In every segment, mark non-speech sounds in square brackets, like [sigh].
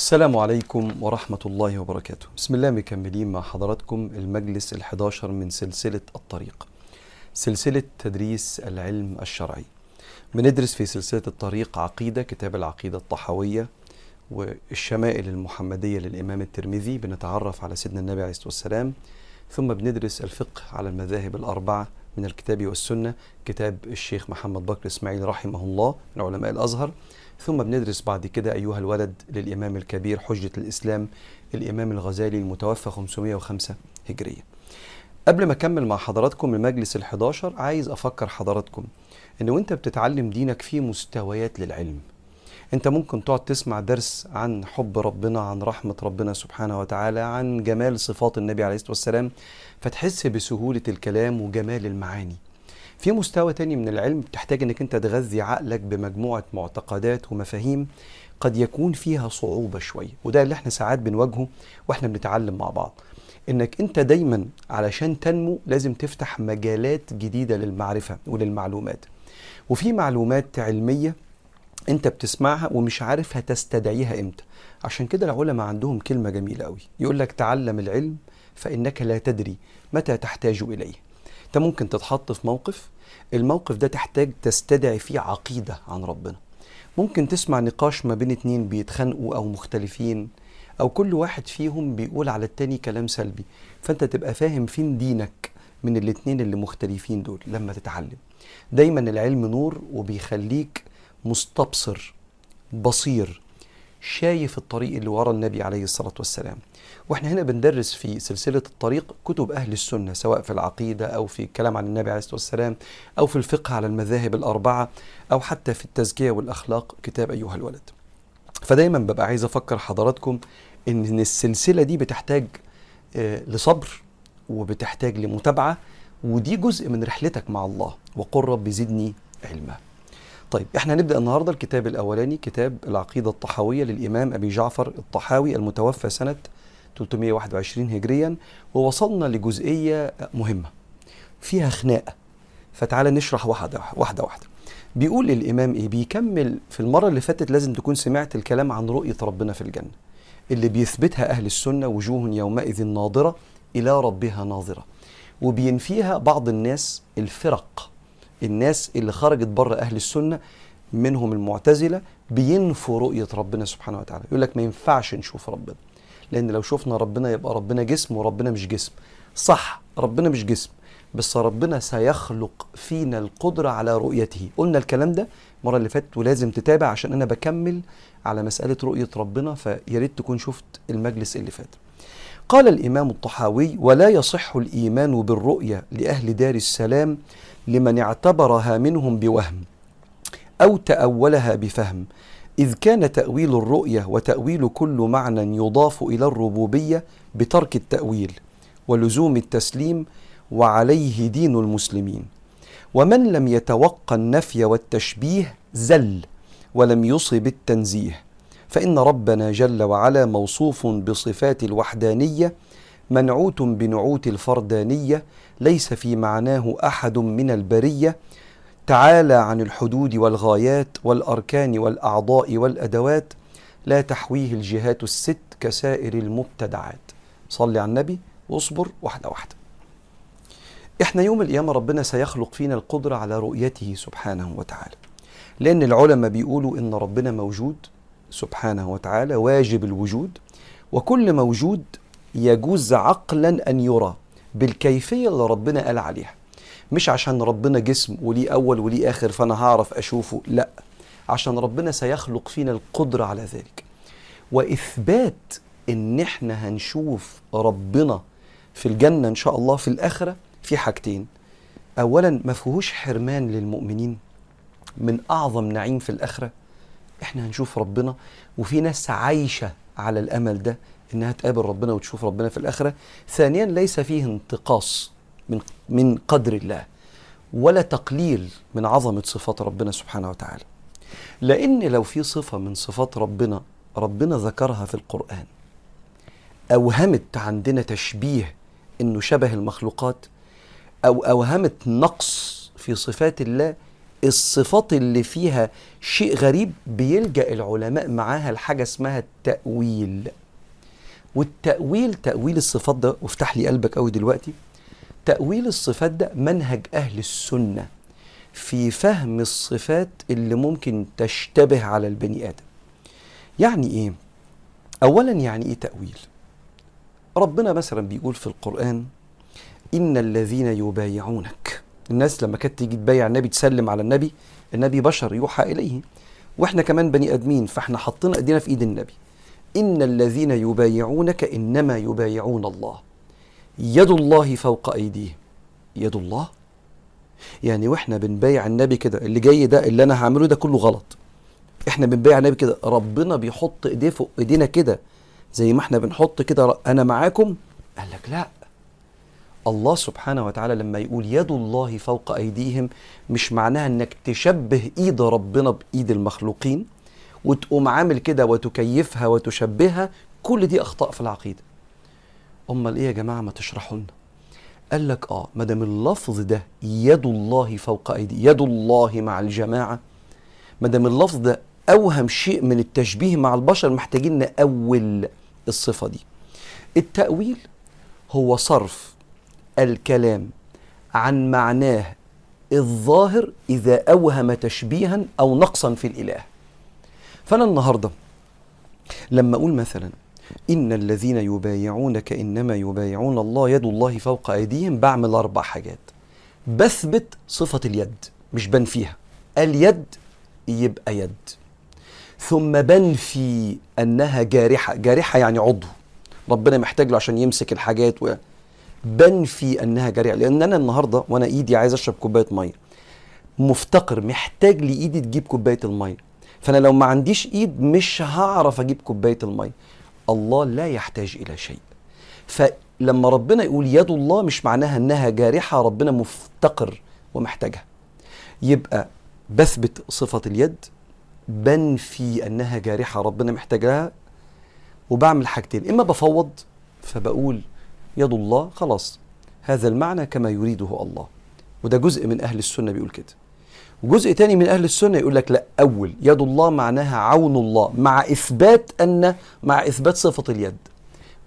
السلام عليكم ورحمة الله وبركاته. بسم الله مكملين مع حضراتكم المجلس الحداشر من سلسلة الطريق سلسلة تدريس العلم الشرعي. بندرس في سلسلة الطريق عقيدة كتاب العقيدة الطحوية والشمائل المحمدية للإمام الترمذي. بنتعرف على سيدنا النبي عليه الصلاة والسلام. ثم بندرس الفقه على المذاهب الأربعة من الكتاب والسنة كتاب الشيخ محمد بكر إسماعيل رحمه الله من علماء الأزهر. ثم بندرس بعد كده أيها الولد للإمام الكبير حجة الإسلام الإمام الغزالي المتوفى 505 هجرية. قبل ما أكمل مع حضراتكم المجلس الحداشر عايز أفكر حضراتكم إن وأنت بتتعلم دينك في مستويات للعلم. أنت ممكن تقعد تسمع درس عن حب ربنا عن رحمة ربنا سبحانه وتعالى عن جمال صفات النبي عليه الصلاة والسلام فتحس بسهولة الكلام وجمال المعاني. في مستوى تاني من العلم بتحتاج إنك أنت تغذي عقلك بمجموعة معتقدات ومفاهيم قد يكون فيها صعوبة شوية وده اللي إحنا ساعات بنواجهه وإحنا بنتعلم مع بعض. إنك أنت دايما علشان تنمو لازم تفتح مجالات جديدة للمعرفة وللمعلومات. وفي معلومات علمية أنت بتسمعها ومش عارف هتستدعيها إمتى. عشان كده العلماء عندهم كلمة جميلة قوي يقول لك تعلم العلم فإنك لا تدري متى تحتاج إليه. انت ممكن تتحط في موقف الموقف ده تحتاج تستدعي فيه عقيدة عن ربنا. ممكن تسمع نقاش ما بين اتنين بيتخانقوا أو مختلفين أو كل واحد فيهم بيقول على التاني كلام سلبي. فأنت تبقى فاهم فين دينك من الاتنين اللي مختلفين دول لما تتعلم. دايما العلم نور وبيخليك مستبصر بصير. شايف الطريق اللي ورا النبي عليه الصلاة والسلام. وإحنا هنا بندرس في سلسلة الطريق كتب أهل السنة سواء في العقيدة أو في الكلام عن النبي عليه الصلاة والسلام أو في الفقه على المذاهب الأربعة أو حتى في التزكية والأخلاق. كتاب أيها الولد. فدايما ببقى عايز أفكر حضراتكم إن السلسلة دي بتحتاج آه، لصبر وبتحتاج لمتابعة ودي جزء من رحلتك مع الله. وقل رب زدني علما. طيب إحنا هنبدأ النهارده الكتاب الأولاني كتاب العقيدة الطحاوية للإمام أبي جعفر الطحاوي المتوفى سنة 321 هجريا ووصلنا لجزئية مهمة فيها خناقة. فتعالى نشرح واحدة واحدة واحدة. بيقول الإمام إيه؟ بيكمل في المرة اللي فاتت لازم تكون سمعت الكلام عن رؤية ربنا في الجنة اللي بيثبتها أهل السنة وجوه يومئذ ناظرة إلى ربها ناظرة وبينفيها بعض الناس الفرق الناس اللي خرجت بره أهل السنة منهم المعتزلة بينفوا رؤية ربنا سبحانه وتعالى. يقول لك ما ينفعش نشوف ربنا لأن لو شفنا ربنا يبقى ربنا جسم وربنا مش جسم. صح ربنا مش جسم بس ربنا سيخلق فينا القدرة على رؤيته. قلنا الكلام ده المرة اللي فاتت ولازم تتابع عشان أنا بكمل على مسألة رؤية ربنا فياريت تكون شفت المجلس اللي فات. قال الإمام الطحاوي ولا يصح الإيمان بالرؤية لأهل دار السلام لمن اعتبرها منهم بوهم أو تأولها بفهم. إذ كان تأويل الرؤية وتأويل كل معنى يضاف إلى الربوبية بترك التأويل ولزوم التسليم وعليه دين المسلمين. ومن لم يتوقى النفي والتشبيه زل ولم يصب التنزيه. فإن ربنا جل وعلا موصوف بصفات الوحدانية منعوت بنعوت الفردانية ليس في معناه أحد من البرية. تعالى عن الحدود والغايات والأركان والأعضاء والأدوات لا تحويه الجهات الست كسائر المبتدعات. صلي على النبي واصبر واحدة واحدة. إحنا يوم القيامة ربنا سيخلق فينا القدرة على رؤيته سبحانه وتعالى. لأن العلماء بيقولوا إن ربنا موجود سبحانه وتعالى واجب الوجود. وكل موجود يجوز عقلا أن يرى بالكيفية اللي ربنا قال عليها. مش عشان ربنا جسم وليه أول وليه آخر فأنا هعرف أشوفه لا. عشان ربنا سيخلق فينا القدرة على ذلك. وإثبات إن إحنا هنشوف ربنا في الجنة إن شاء الله في الآخرة في حاجتين. أولا ما فيهوش حرمان للمؤمنين من أعظم نعيم في الآخرة. إحنا هنشوف ربنا وفي ناس عايشة على الأمل ده. إنها تقابل ربنا وتشوف ربنا في الآخرة. ثانيا ليس فيه انتقاص من من قدر الله ولا تقليل من عظمة صفات ربنا سبحانه وتعالى. لأن لو في صفة من صفات ربنا ربنا ذكرها في القرآن. أوهمت عندنا تشبيه إنه شبه المخلوقات أو أوهمت نقص في صفات الله الصفات اللي فيها شيء غريب بيلجأ العلماء معاها لحاجة اسمها التأويل والتأويل تأويل الصفات ده وافتح لي قلبك قوي دلوقتي تأويل الصفات ده منهج أهل السنة في فهم الصفات اللي ممكن تشتبه على البني آدم يعني إيه؟ أولا يعني إيه تأويل؟ ربنا مثلا بيقول في القرآن إن الذين يبايعونك الناس لما كانت تيجي تبايع النبي تسلم على النبي النبي بشر يوحى إليه وإحنا كمان بني آدمين فإحنا حطينا إيدينا في إيد النبي إن الذين يبايعونك إنما يبايعون الله. يد الله فوق أيديهم. يد الله. يعني وإحنا بنبايع النبي كده اللي جاي ده اللي أنا هعمله ده كله غلط. إحنا بنبايع النبي كده ربنا بيحط إيديه فوق إيدينا كده زي ما إحنا بنحط كده أنا معاكم؟ قال لك لا. الله سبحانه وتعالى لما يقول يد الله فوق ايديهم مش معناها إنك تشبه إيد ربنا بإيد المخلوقين. وتقوم عامل كده وتكيفها وتشبهها كل دي أخطاء في العقيدة. أمال إيه يا جماعة؟ ما تشرحوا لنا قال لك آه ما دام اللفظ ده يد الله فوق أيدي يد الله مع الجماعة ما دام اللفظ ده أوهم شيء من التشبيه مع البشر محتاجين نأول الصفة دي. التأويل هو صرف الكلام عن معناه الظاهر إذا أوهم تشبيها أو نقصا في الإله. فأنا النهارده لما أقول مثلا إن الذين يبايعونك إنما يبايعون الله يد الله فوق أيديهم بعمل أربع حاجات. بثبت صفة اليد مش بنفيها اليد يبقى يد. ثم بنفي أنها جارحة. جارحة يعني عضو. ربنا محتاج له عشان يمسك الحاجات و... بنفي أنها جارحة. لأن أنا النهارده وأنا إيدي عايز أشرب كوباية مية. مفتقر محتاج لإيدي تجيب كوباية المية. فأنا لو ما عنديش إيد مش هعرف أجيب كوباية الميه الله لا يحتاج إلى شيء. فلما ربنا يقول يد الله مش معناها إنها جارحة ربنا مفتقر ومحتاجها. يبقى بثبت صفة اليد بنفي أنها جارحة ربنا محتاجها وبعمل حاجتين. إما بفوض فبقول يد الله خلاص هذا المعنى كما يريده الله. وده جزء من أهل السنة بيقول كده. وجزء تاني من أهل السنة يقول لك لا أول يد الله معناها عون الله مع إثبات أن مع إثبات صفة اليد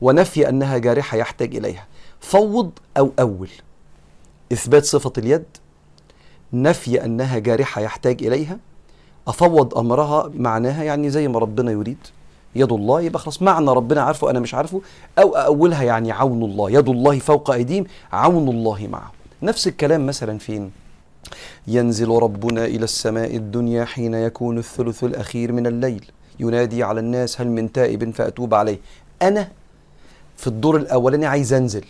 ونفي أنها جارحة يحتاج إليها. فوض أو أول. إثبات صفة اليد نفي أنها جارحة يحتاج إليها. أفوض أمرها معناها يعني زي ما ربنا يريد. يد الله يبقى خلاص معنى ربنا عارفه أنا مش عارفه أو أولها يعني عون الله. يد الله فوق أيديهم عون الله معه. نفس الكلام مثلا فين؟ ينزل ربنا إلى السماء الدنيا حين يكون الثلث الأخير من الليل. ينادي على الناس هل من تائب فأتوب عليه. أنا في الدور الأولاني عايز أنزل.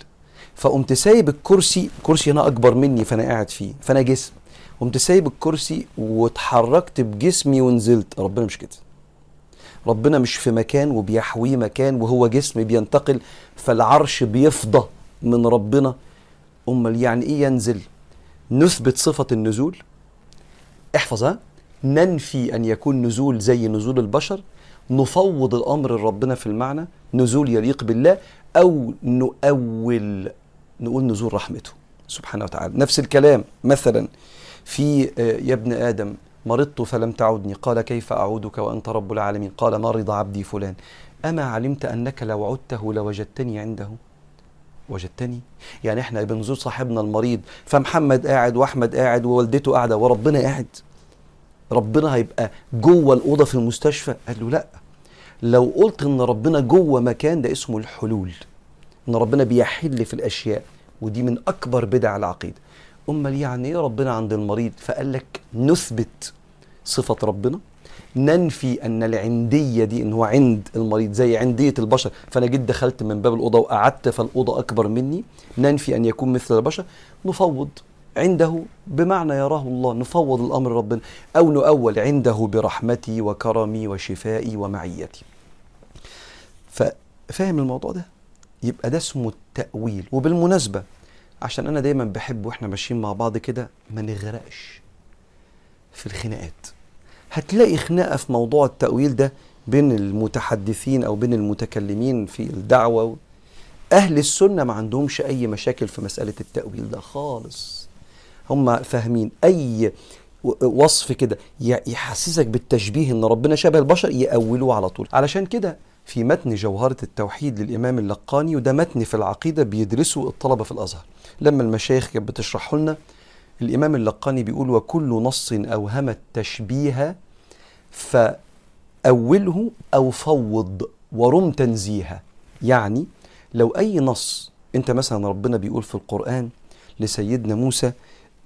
فقمت سايب الكرسي كرسي هنا أكبر مني فأنا قاعد فيه فأنا جسم. قمت سايب الكرسي واتحركت بجسمي ونزلت. ربنا مش كده. ربنا مش في مكان وبيحويه مكان وهو جسم بينتقل فالعرش بيفضى من ربنا. أمال يعني إيه ينزل؟ نثبت صفة النزول. احفظها ننفي أن يكون نزول زي نزول البشر. نفوض الأمر لربنا في المعنى. نزول يليق بالله أو نؤول نقول نزول رحمته سبحانه وتعالى. نفس الكلام مثلا في يا ابن آدم مرضت فلم تعدني. قال كيف أعودك وأنت رب العالمين؟ قال مرض عبدي فلان. أما علمت أنك لو عدته لوجدتني عنده؟ وجدتني يعني إحنا بنزور صاحبنا المريض فمحمد قاعد وأحمد قاعد ووالدته قاعدة وربنا قاعد. ربنا هيبقى جوه الأوضة في المستشفى. قال له لا. لو قلت إن ربنا جوه مكان ده اسمه الحلول. إن ربنا بيحل في الأشياء. ودي من أكبر بدع العقيدة. أمال يعني إيه ربنا عند المريض؟ فقال لك نثبت صفة ربنا ننفي أن العندية دي إن هو عند المريض زي عندية البشر. فأنا جيت دخلت من باب الأوضة وقعدت فالأوضة أكبر مني. ننفي أن يكون مثل البشر. نفوض عنده بمعنى يراه الله. نفوض الأمر ربنا. أو نؤول عنده برحمتي وكرمي وشفائي ومعيتي. ففاهم الموضوع ده؟ يبقى ده اسمه التأويل. وبالمناسبة عشان أنا دايما بحب وإحنا ماشيين مع بعض كده ما نغرقش في الخناقات. هتلاقي خناقة في موضوع التأويل ده بين المتحدثين أو بين المتكلمين في الدعوة. أهل السنة ما عندهمش أي مشاكل في مسألة التأويل ده خالص. هم فاهمين أي وصف كده يحسسك بالتشبيه إن ربنا شبه البشر يأولوه على طول. علشان كده في متن جوهرة التوحيد للإمام اللقاني وده متن في العقيدة بيدرسه الطلبة في الأزهر. لما المشايخ كانت بتشرحه لنا الإمام اللقاني بيقول وكل نص أوهم التشبيه فأوله أو فوض ورم تنزيها يعني لو أي نص أنت مثلا ربنا بيقول في القرآن لسيدنا موسى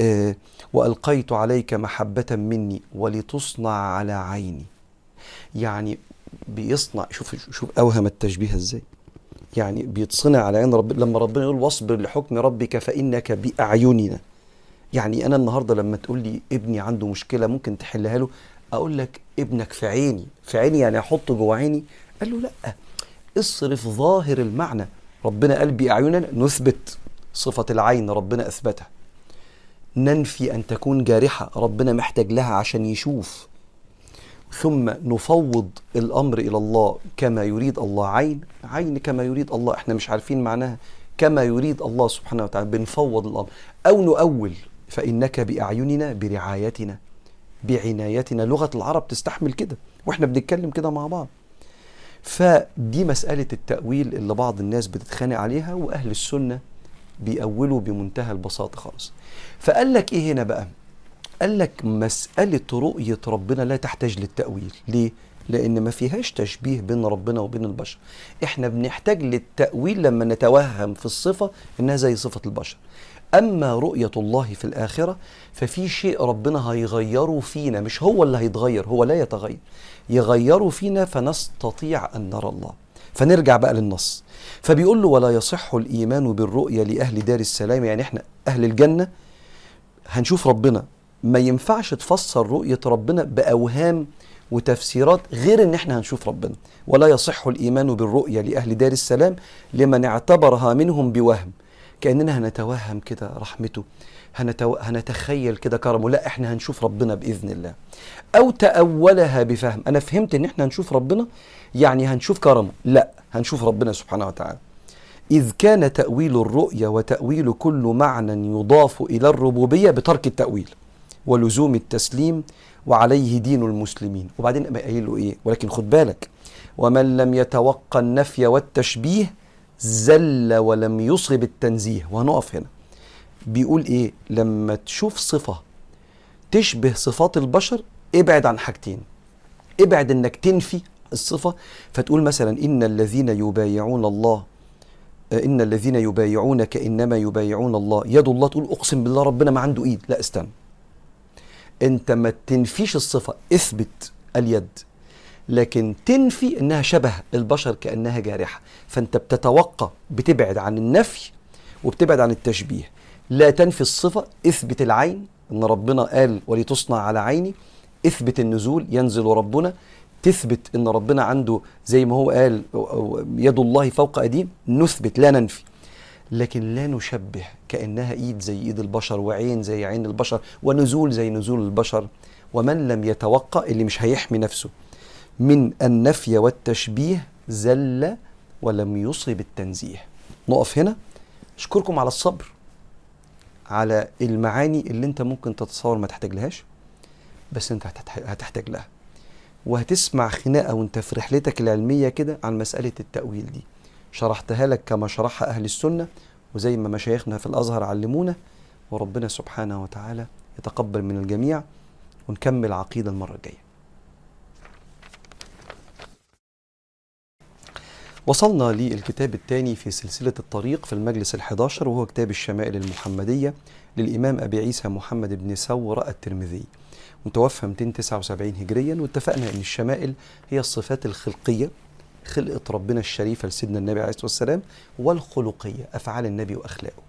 آه وألقيت عليك محبة مني ولتصنع على عيني. يعني بيصنع شوف شوف أوهم التشبيه إزاي. يعني بيتصنع على عين رب لما ربنا يقول واصبر لحكم ربك فإنك بأعيننا. يعني أنا النهارده لما تقول لي ابني عنده مشكلة ممكن تحلها له أقول لك ابنك في عيني في عيني يعني أحطه جوه عيني. قال له لأ اصرف ظاهر المعنى. ربنا قال بأعيننا نثبت صفة العين ربنا أثبتها. ننفي أن تكون جارحة ربنا محتاج لها عشان يشوف. ثم نفوض الأمر إلى الله كما يريد الله عين عين كما يريد الله. إحنا مش عارفين معناها. كما يريد الله سبحانه وتعالى. بنفوض الأمر. أو نؤول. فإنك بأعيننا برعايتنا بعنايتنا. لغة العرب تستحمل كده وإحنا بنتكلم كده مع بعض. فدي مسألة التأويل اللي بعض الناس بتتخانق عليها وأهل السنة بيأولوا بمنتهى البساطة خالص. فقال لك إيه هنا بقى؟ قال لك مسألة رؤية ربنا لا تحتاج للتأويل. ليه؟ لأن ما فيهاش تشبيه بين ربنا وبين البشر. إحنا بنحتاج للتأويل لما نتوهم في الصفة إنها زي صفة البشر. أما رؤية الله في الآخرة ففي شيء ربنا هيغيره فينا مش هو اللي هيتغير هو لا يتغير. يغيره فينا فنستطيع أن نرى الله. فنرجع بقى للنص. فبيقول له ولا يصح الإيمان بالرؤية لأهل دار السلام؟ يعني إحنا أهل الجنة هنشوف ربنا. ما ينفعش تفسر رؤية ربنا بأوهام وتفسيرات غير إن إحنا هنشوف ربنا. ولا يصح الإيمان بالرؤيا لأهل دار السلام لمن اعتبرها منهم بوهم. كأننا هنتوهم كده رحمته. هنتو... هنتخيل كده كرمه. لا إحنا هنشوف ربنا بإذن الله. أو تأولها بفهم. أنا فهمت إن إحنا هنشوف ربنا يعني هنشوف كرمه. لا هنشوف ربنا سبحانه وتعالى. إذ كان تأويل الرؤيا وتأويل كل معنى يضاف إلى الربوبية بترك التأويل ولزوم التسليم وعليه دين المسلمين. وبعدين قايل له إيه؟ ولكن خد بالك ومن لم يتوقع النفي والتشبيه زل ولم يصب التنزيه. وهنقف هنا. بيقول إيه؟ لما تشوف صفة تشبه صفات البشر ابعد عن حاجتين. ابعد إنك تنفي الصفة. فتقول مثلا إن الذين يبايعون الله إن الذين يبايعونك إنما يبايعون الله. يد الله تقول أقسم بالله ربنا ما عنده إيد. لا استنى. أنت ما تنفيش الصفة اثبت اليد. لكن تنفي إنها شبه البشر كأنها جارحة. فأنت بتتوقع بتبعد عن النفي وبتبعد عن التشبيه. لا تنفي الصفة إثبت العين. إن ربنا قال ولتصنع على عيني. إثبت النزول ينزل ربنا. تثبت إن ربنا عنده زي ما هو قال يد الله فوق أيديهم. نثبت لا ننفي. لكن لا نشبه كأنها إيد زي إيد البشر وعين زي عين البشر ونزول زي نزول البشر. ومن لم يتوقع اللي مش هيحمي نفسه. من النفي والتشبيه زل ولم يصب التنزيه. نقف هنا. اشكركم على الصبر على المعاني اللي انت ممكن تتصور ما تحتاج لهاش بس انت هتحتاج لها. وهتسمع خناقة وانت في رحلتك العلمية كده عن مسألة التأويل دي. شرحتها لك كما شرحها أهل السنة وزي ما مشايخنا في الأزهر علمونا وربنا سبحانه وتعالى يتقبل من الجميع ونكمل عقيدة المرة الجاية. وصلنا للكتاب الثاني في سلسلة الطريق في المجلس الحداشر وهو كتاب الشمائل المحمدية للإمام أبي عيسى محمد بن ثور الترمذي. متوفى 279 هجريا واتفقنا أن الشمائل هي الصفات الخلقية خلقة ربنا الشريفة لسيدنا النبي عليه الصلاة والسلام والخلقية أفعال النبي وأخلاقه.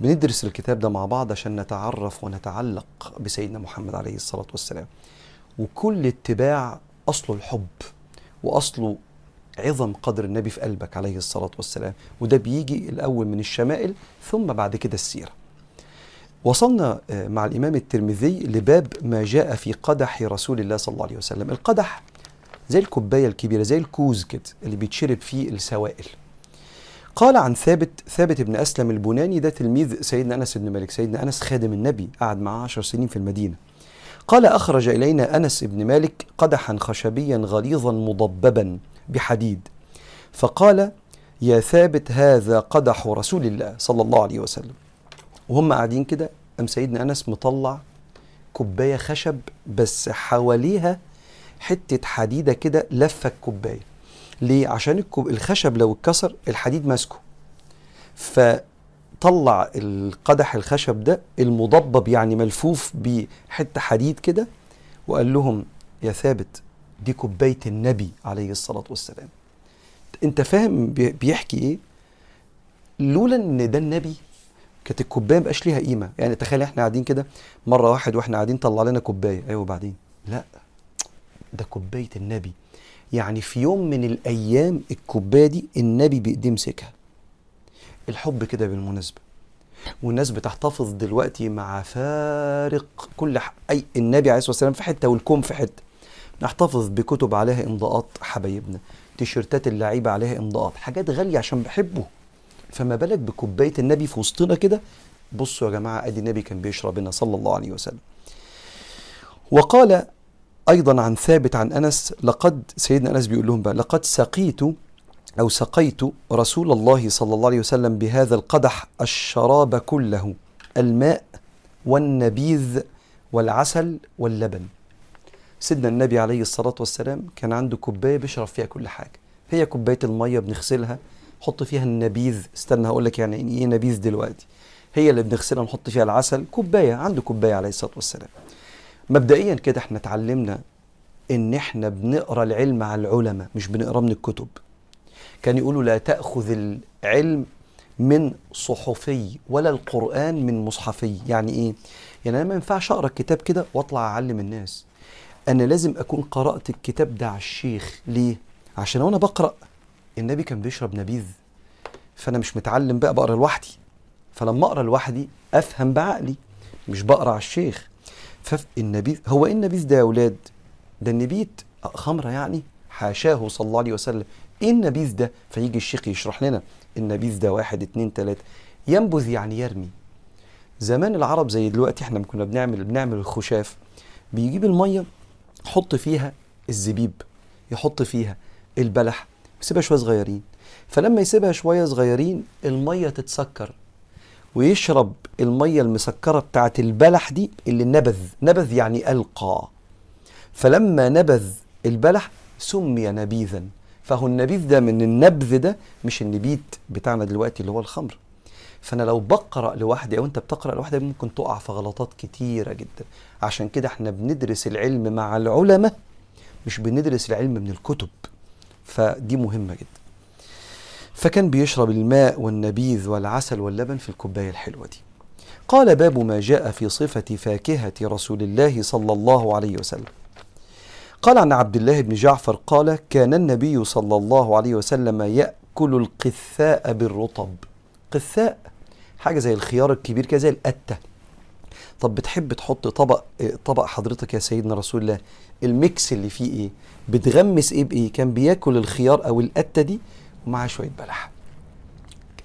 بندرس الكتاب ده مع بعض عشان نتعرف ونتعلق بسيدنا محمد عليه الصلاة والسلام. وكل اتباع أصله الحب وأصله عظم قدر النبي في قلبك عليه الصلاة والسلام. وده بيجي الأول من الشمائل ثم بعد كده السيرة. وصلنا مع الإمام الترمذي لباب ما جاء في قدح رسول الله صلى الله عليه وسلم. القدح زي الكوباية الكبيرة زي الكوز كده اللي بيتشرب فيه السوائل. قال عن ثابت ثابت بن أسلم البناني ده تلميذ سيدنا أنس بن مالك. سيدنا أنس خادم النبي قعد معاه عشر سنين في المدينة. قال أخرج إلينا أنس بن مالك قدحا خشبيا غليظا مضببا. بحديد. فقال يا ثابت هذا قدح رسول الله صلى الله عليه وسلم. وهم قاعدين كده أم سيدنا أنس مطلع كوباية خشب بس حواليها حتة حديدة كده لفة الكوباية. ليه؟ عشان الخشب لو اتكسر الحديد ماسكه. فطلع القدح الخشب ده المضبب يعني ملفوف بحتة حديد كده وقال لهم يا ثابت دي كوباية النبي عليه الصلاة والسلام. انت فاهم بيحكي إيه؟ لولا ان ده النبي كانت الكوباية مبقاش ليها قيمة. يعني تخيل إحنا قاعدين كده مرة واحد وإحنا قاعدين طلع لنا كوباية. أيوه وبعدين؟ لا. ده كوباية النبي. يعني في يوم من الأيام الكوباية دي النبي بإيديه مسكها. الحب كده بالمناسبة. والناس بتحتفظ دلوقتي مع فارق كل. أي النبي عليه الصلاة والسلام في حتة والكون في حتة. نحتفظ بكتب عليها امضاءات حبايبنا تيشيرتات اللعيبة عليها امضاءات حاجات غالية عشان بحبه. فما بالك بكوباية النبي في وسطنا كده؟ بصوا يا جماعة أدي النبي كان بيشرب لنا صلى الله عليه وسلم. وقال أيضا عن ثابت عن أنس لقد سيدنا أنس بيقول لهم بقى لقد سقيت أو سقيت رسول الله صلى الله عليه وسلم بهذا القدح الشراب كله الماء والنبيذ والعسل واللبن. سيدنا النبي عليه الصلاة والسلام كان عنده كوباية بيشرب فيها كل حاجة. هي كوباية المية بنغسلها حط فيها النبيذ. استنى هقول لك يعني إيه نبيذ دلوقتي. هي اللي بنغسلها نحط فيها العسل. كوباية عنده كوباية عليه الصلاة والسلام. مبدئيا كده إحنا اتعلمنا إن إحنا بنقرأ العلم على العلماء مش بنقرأ من الكتب. كان يقولوا لا تأخذ العلم من صحفي ولا القرآن من مصحفي. يعني إيه؟ يعني أنا ما ينفعش أقرأ الكتاب كده وأطلع أعلم الناس. أنا لازم أكون قرأت الكتاب ده على الشيخ. ليه؟ عشان وأنا بقرأ النبي كان بيشرب نبيذ فأنا مش متعلم بقى بقرأ لوحدي. فلما أقرأ لوحدي أفهم بعقلي مش بقرأ على الشيخ. فالنبيذ هو إيه النبيذ ده يا أولاد؟ ده النبيت خمرة يعني؟ حاشاه صلى الله عليه وسلم. إيه النبيذ ده؟ فيجي الشيخ يشرح لنا. النبيذ ده واحد اتنين تلاتة. ينبذ يعني يرمي. زمان العرب زي دلوقتي إحنا كنا بنعمل بنعمل الخشاف. بيجيب المية يحط فيها الزبيب يحط فيها البلح يسيبها شوية صغيرين. فلما يسيبها شوية صغيرين المية تتسكر ويشرب المية المسكرة بتاعت البلح دي اللي نبذ نبذ يعني ألقى. فلما نبذ البلح سمي نبيذا. فهو النبيذ ده من النبذ ده مش النبيت بتاعنا دلوقتي اللي هو الخمر. فانا لو بقرأ لوحدي أو انت بتقرأ لوحدك ممكن تقع في غلطات كتيرة جدا. عشان كده إحنا بندرس العلم مع العلماء مش بندرس العلم من الكتب. فدي مهمة جدا. فكان بيشرب الماء والنبيذ والعسل واللبن في الكوباية الحلوة دي. قال باب ما جاء في صفة فاكهة رسول الله صلى الله عليه وسلم. قال عن عبد الله بن جعفر قال كان النبي صلى الله عليه وسلم يأكل القثاء بالرطب. قثاء حاجة زي الخيار الكبير كده زي القتة. طب بتحب تحط طبق طبق حضرتك يا سيدنا رسول الله الميكس اللي فيه إيه؟ بتغمس إيه بإيه؟ كان بياكل الخيار أو القتة دي ومعاه شوية بلح.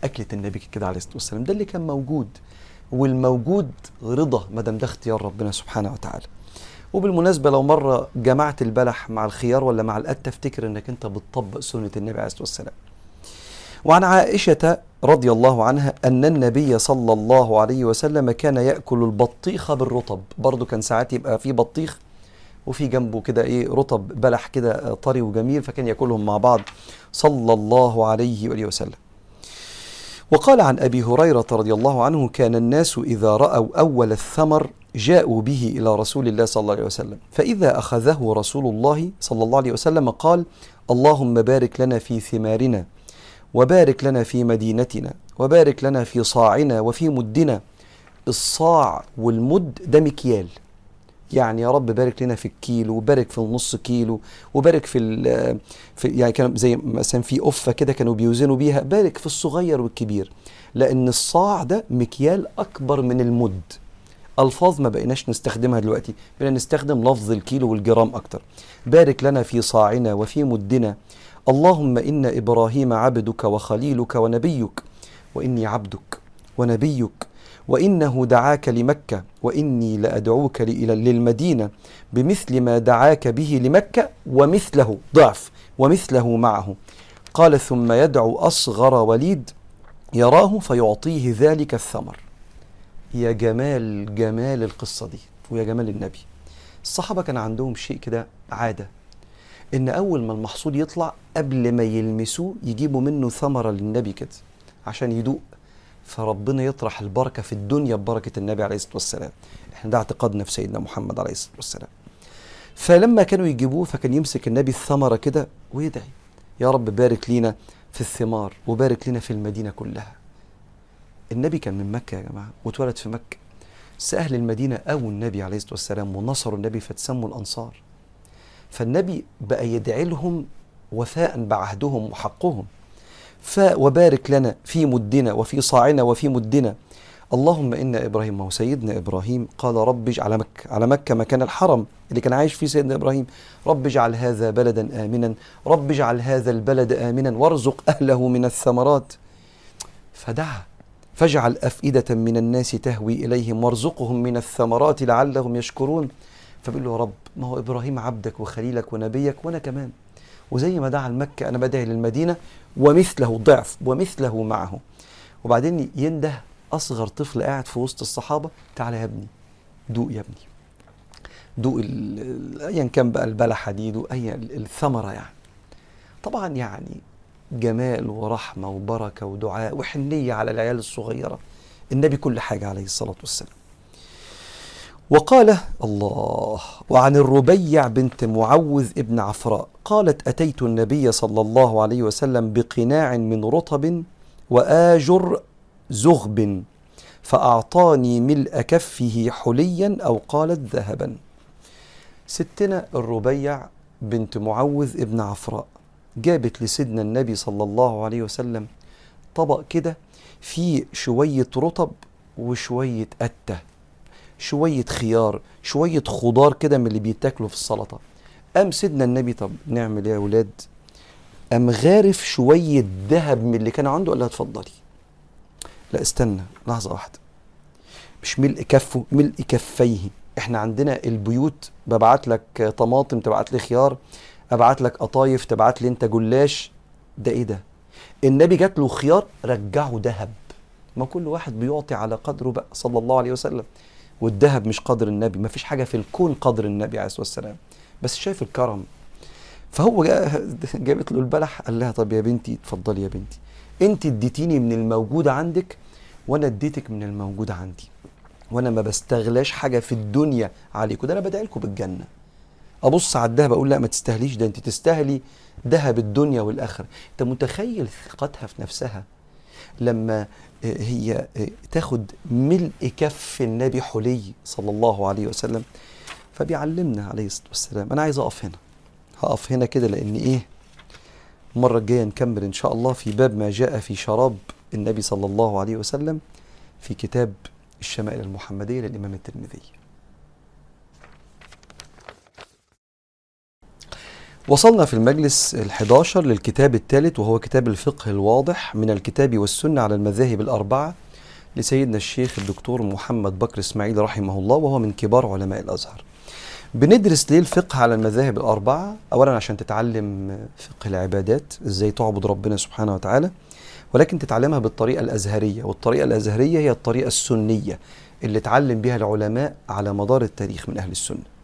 أكلة النبي كده عليه الصلاة والسلام. ده اللي كان موجود. والموجود رضا ما دام ده اختيار ربنا سبحانه وتعالى. وبالمناسبة لو مرة جمعت البلح مع الخيار ولا مع القتة افتكر إنك أنت بتطبق سنة النبي عليه الصلاة والسلام. وعن عائشة رضي الله عنها أن النبي صلى الله عليه وسلم كان يأكل البطيخ بالرطب. برضو كان ساعات يبقى في بطيخ وفي جنبه كده إيه رطب بلح كده طري وجميل فكان يأكلهم مع بعض صلى الله عليه وآله وسلم. وقال عن أبي هريرة رضي الله عنه كان الناس إذا رأوا أول الثمر جاءوا به إلى رسول الله صلى الله عليه وسلم. فإذا أخذه رسول الله صلى الله عليه وسلم قال اللهم بارك لنا في ثمارنا. وبارك لنا في مدينتنا وبارك لنا في صاعنا وفي مدنا. الصاع والمد ده مكيال. يعني يا رب بارك لنا في الكيلو وبارك في النص كيلو وبارك في, في يعني كان زي مثلا في قفه كده كانوا بيوزنوا بيها. بارك في الصغير والكبير لأن الصاع ده مكيال أكبر من المد. ألفاظ ما بقيناش نستخدمها دلوقتي بقينا نستخدم لفظ الكيلو والجرام أكتر. بارك لنا في صاعنا وفي مدنا. اللهم إن إبراهيم عبدك وخليلك ونبيك وإني عبدك ونبيك وإنه دعاك لمكة وإني لأدعوك للمدينة بمثل ما دعاك به لمكة ومثله ضعف ومثله معه. قال ثم يدعو أصغر وليد يراه فيعطيه ذلك الثمر. يا جمال جمال القصة دي ويا جمال النبي. الصحابة كان عندهم شيء كده عادة. إن أول ما المحصول يطلع قبل ما يلمسوه يجيبوا منه ثمرة للنبي كده عشان يدوق. فربنا يطرح البركة في الدنيا ببركة النبي عليه الصلاة والسلام. إحنا ده اعتقادنا في سيدنا محمد عليه الصلاة والسلام. فلما كانوا يجيبوه فكان يمسك النبي الثمرة كده ويدعي يا رب بارك لينا في الثمار وبارك لنا في المدينة كلها. النبي كان من مكة يا جماعة واتولد في مكة. بس أهل المدينة أووا النبي عليه الصلاة والسلام ونصروا النبي فتسموا الأنصار. فالنبي بقى يدعي لهم وفاء بعهدهم وحقهم. ف وبارك لنا في مدنا وفي صاعنا وفي مدنا. اللهم إن إبراهيم ما هو سيدنا إبراهيم. قال رب اجعل مكه على مكة مكان الحرم اللي كان عايش فيه سيدنا إبراهيم. رب اجعل هذا بلدا آمنا. رب اجعل هذا البلد آمنا. وارزق أهله من الثمرات. فدعا. فاجعل أفئدة من الناس تهوي إليهم. وارزقهم من الثمرات لعلهم يشكرون. فبيقول له يا رب ما هو إبراهيم عبدك وخليلك ونبيك وأنا كمان. وزي ما دعا لمكه أنا بدعي للمدينة ومثله ضعف ومثله معه. وبعدين ينده أصغر طفل قاعد في وسط الصحابة تعالى يا ابني دوق يا ابني. دوق ايا كان بقى البلحة دي دوق اي الثمرة يعني. طبعا يعني جمال ورحمة وبركة ودعاء وحنية على العيال الصغيرة. النبي كل حاجة عليه الصلاة والسلام. وقال الله وعن الربيع بنت معوذ ابن عفراء قالت أتيت النبي صلى الله عليه وسلم بقناع من رطب وآجر زغب فأعطاني ملء كفه حليا أو قالت ذهبا. ستنا الربيع بنت معوذ ابن عفراء جابت لسيدنا النبي صلى الله عليه وسلم طبق كده فيه شوية رطب وشوية قته شوية خيار شوية خضار كده من اللي بيتاكلوا في السلطة. قام سيدنا النبي طب نعمل إيه يا ولاد؟ قام غارف شوية ذهب من اللي كان عنده قال لها اتفضلي. لا استنى لحظة واحدة. مش ملء كفه ملء كفيه. إحنا عندنا البيوت ببعت لك طماطم تبعت لي خيار أبعت لك قطايف تبعت لي أنت جلاش. ده إيه ده؟ النبي جات له خيار رجعه ذهب. ما كل واحد بيعطي على قدره بقى صلى الله عليه وسلم. والذهب مش قدر النبي ما فيش حاجة في الكون قدر النبي عليه الصلاة والسلام. بس شايف الكرم. فهو [laughs] جابت له البلح قال لها طب يا بنتي اتفضلي يا بنتي. انت اديتيني من الموجود عندك وأنا اديتك من الموجود عندي. وأنا ما بستغلاش حاجة في الدنيا عليكم ده أنا بدعي لكم بالجنة. ابص على الذهب أقول لا ما تستاهليش ده انت تستاهلي ذهب الدنيا والاخرة. انت متخيل ثقتها في نفسها؟ لما هي تاخد ملء كف النبي حلي صلى الله عليه وسلم فبيعلمنا عليه الصلاة والسلام. أنا عايز أقف هنا. هقف هنا كده لأن إيه؟ المره الجايه نكمل إن شاء الله في باب ما جاء في شراب النبي صلى الله عليه وسلم في كتاب الشمائل المحمدية للإمام الترمذي. وصلنا في المجلس ال11 للكتاب الثالث وهو كتاب الفقه الواضح من الكتاب والسنة على المذاهب الأربعة لسيدنا الشيخ الدكتور محمد بكر إسماعيل رحمه الله وهو من كبار علماء الأزهر. بندرس ليه الفقه على المذاهب الأربعة؟ أولا عشان تتعلم فقه العبادات إزاي تعبد ربنا سبحانه وتعالى ولكن تتعلمها بالطريقة الأزهرية والطريقة الأزهرية هي الطريقة السنية اللي اتعلم بها العلماء على مدار التاريخ من أهل السنة.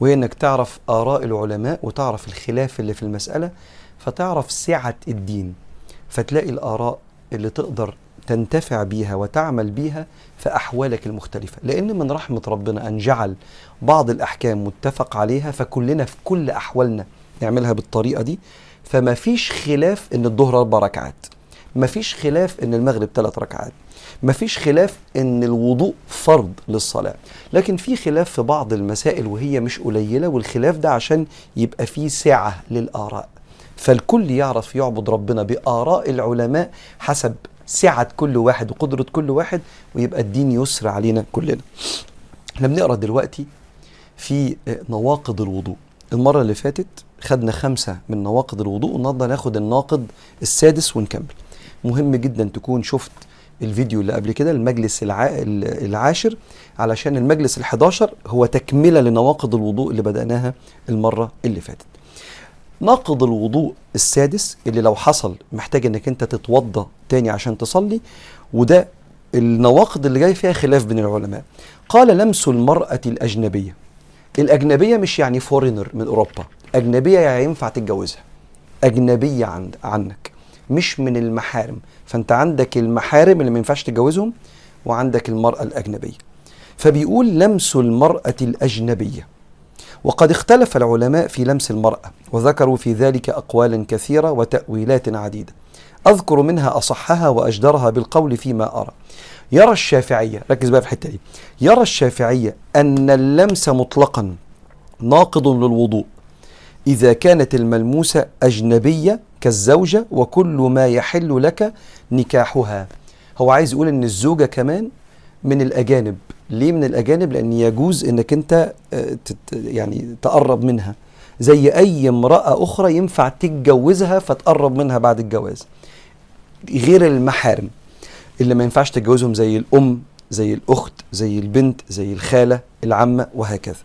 وهي إنك تعرف آراء العلماء وتعرف الخلاف اللي في المسألة فتعرف سعة الدين. فتلاقي الآراء اللي تقدر تنتفع بيها وتعمل بيها في أحوالك المختلفة. لأن من رحمة ربنا أن جعل بعض الأحكام متفق عليها فكلنا في كل أحوالنا نعملها بالطريقة دي. فما فيش خلاف إن الظهر أربع ركعات. ما فيش خلاف إن المغرب ثلاث ركعات. مفيش خلاف إن الوضوء فرض للصلاة لكن في خلاف في بعض المسائل وهي مش قليلة والخلاف ده عشان يبقى فيه سعة للآراء. فالكل يعرف يعبد ربنا بآراء العلماء حسب سعة كل واحد وقدرة كل واحد ويبقى الدين يسر علينا كلنا. إحنا بنقرا دلوقتي في نواقض الوضوء. المرة اللي فاتت خدنا خمسة من نواقض الوضوء والنهارده ناخد الناقض السادس ونكمل. مهم جدا تكون شفت الفيديو اللي قبل كده المجلس الع... العاشر علشان المجلس ال11 هو تكملة لنواقض الوضوء اللي بدأناها المرة اللي فاتت. ناقض الوضوء السادس اللي لو حصل محتاج إنك أنت تتوضا تاني عشان تصلي وده النواقض اللي جاي فيها خلاف بين العلماء. قال لمس المرأة الأجنبية. الأجنبية مش يعني فورينر من أوروبا، أجنبية يعني ينفع تتجوزها. أجنبية عن... عنك مش من المحارم، فأنت عندك المحارم اللي ما ينفعش تتجوزهم وعندك المرأة الأجنبية. فبيقول لمس المرأة الأجنبية. وقد اختلف العلماء في لمس المرأة وذكروا في ذلك أقوالا كثيرة وتأويلات عديدة. أذكر منها أصحها وأجدرها بالقول فيما أرى. يرى الشافعية ركز بقى في الحتة دي. يرى الشافعية أن اللمس مطلقا ناقض للوضوء. إذا كانت الملموسة أجنبية كالزوجة وكل ما يحل لك نكاحها. هو عايز يقول أن الزوجة كمان من الأجانب. ليه من الأجانب؟ لأن يجوز أنك أنت يعني تقرب منها. زي أي امرأة أخرى ينفع تتجوزها فتقرب منها بعد الجواز. غير المحارم. اللي ما ينفعش تتجوزهم زي الأم زي الأخت زي البنت زي الخالة العمة وهكذا.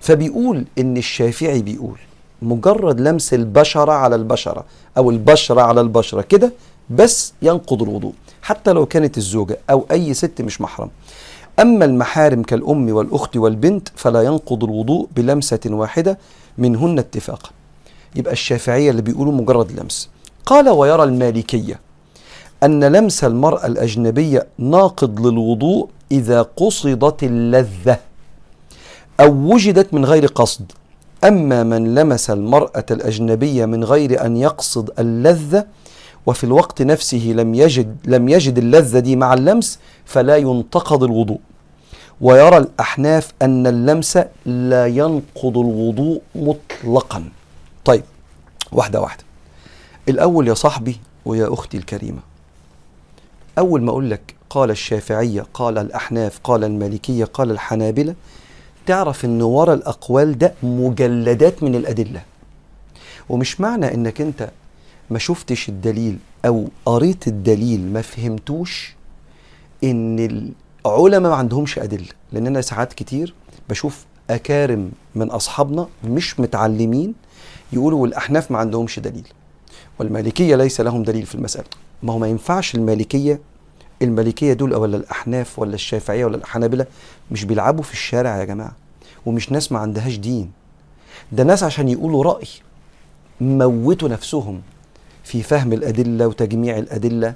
فبيقول إن الشافعي بيقول مجرد لمس البشرة على البشرة أو البشرة على البشرة كده بس ينقض الوضوء حتى لو كانت الزوجة أو أي ست مش محرم. أما المحارم كالأم والأخت والبنت فلا ينقض الوضوء بلمسة واحدة منهن اتفاقا يبقى الشافعية اللي بيقولوا مجرد لمس. قال ويرى المالكية أن لمس المرأة الأجنبية ناقض للوضوء إذا قصدت اللذة أو وجدت من غير قصد. أما من لمس المرأة الأجنبية من غير أن يقصد اللذة وفي الوقت نفسه لم يجد لم يجد اللذة دي مع اللمس فلا ينتقض الوضوء. ويرى الأحناف أن اللمس لا ينقض الوضوء مطلقا. طيب واحدة واحدة. الأول يا صاحبي ويا أختي الكريمة أول ما أقول لك قال الشافعية قال الأحناف قال المالكية قال الحنابلة تعرف أن ورا الأقوال ده مجلدات من الأدلة. ومش معنى أنك أنت ما شفتش الدليل أو قريت الدليل ما فهمتوش إن العلماء ما عندهمش أدلة. لأن أنا ساعات كتير بشوف أكارم من أصحابنا مش متعلمين يقولوا والأحناف ما عندهمش دليل. والمالكية ليس لهم دليل في المسألة. ما هو ما ينفعش المالكية المالكيه دول ولا الأحناف ولا الشافعية ولا الحنابلة مش بيلعبوا في الشارع يا جماعة ومش ناس ما عندهاش دين. ده ناس عشان يقولوا رأي موتوا نفسهم في فهم الأدلة وتجميع الأدلة.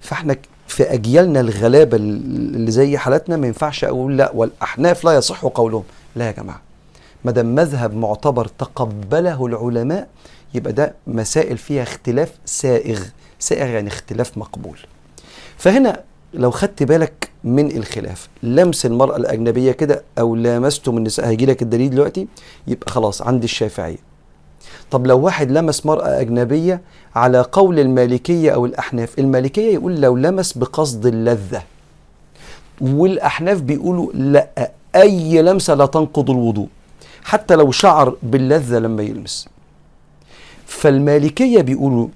فإحنا في أجيالنا الغلابة اللي زي حالتنا ما ينفعش أقول لا والأحناف لا يصح قولهم. لا يا جماعة. ما دام مذهب معتبر تقبله العلماء يبقى ده مسائل فيها اختلاف سائغ. سائغ يعني اختلاف مقبول. فهنا لو خدت بالك من الخلاف لمس المرأة الأجنبية كده أو لامستم النساء هيجي لك الدليل دلوقتي يبقى خلاص عندي الشافعية. طب لو واحد لمس مرأة أجنبية على قول المالكية أو الأحناف المالكية يقول لو لمس بقصد اللذة والأحناف بيقولوا لا أي لمسة لا تنقض الوضوء حتى لو شعر باللذة لما يلمس. فالمالكية بيقولوا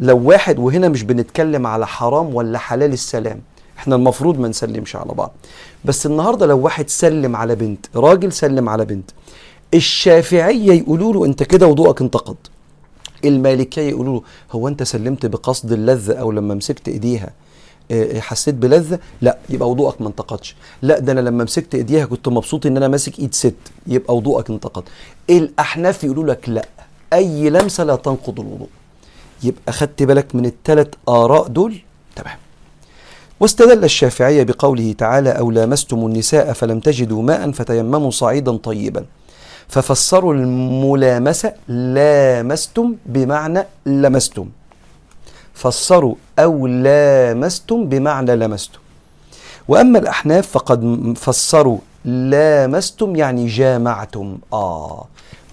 لو واحد وهنا مش بنتكلم على حرام ولا حلال السلام إحنا المفروض ما نسلمش على بعض. بس النهارده لو واحد سلم على بنت راجل سلم على بنت الشافعية يقولوا له انت كده وضوءك انتقد. المالكية يقولوا له هو انت سلمت بقصد اللذة أو لما مسكت ايديها حسيت بلذة؟ لا يبقى وضوءك ما انتقدش. لا ده أنا لما مسكت ايديها كنت مبسوط ان أنا ماسك ايد ست يبقى وضوءك انتقد. الاحناف يقولوا لك لا اي لمسة لا تنقض الوضوء. يبقى خدت بالك من الثلاث آراء دول؟ تمام. واستدل الشافعيه بقوله تعالى أو لامستم النساء فلم تجدوا ماء فتيمموا صعيدا طيبا ففسروا الملامسة لامستم بمعنى لمستم فسروا أو لامستم بمعنى لمستم وأما الأحناف فقد فسروا لامستم يعني جامعتم آه.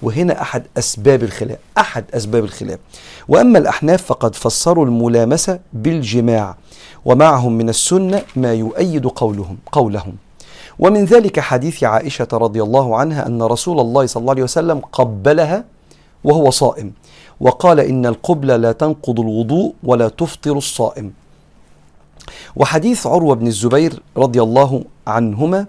وهنا أحد أسباب الخلاف أحد أسباب الخلاف. وأما الأحناف فقد فسروا الملامسة بالجماع ومعهم من السنة ما يؤيد قولهم قولهم. ومن ذلك حديث عائشة رضي الله عنها أن رسول الله صلى الله عليه وسلم قبلها وهو صائم وقال إن القبلة لا تنقض الوضوء ولا تفطر الصائم. وحديث عروة بن الزبير رضي الله عنهما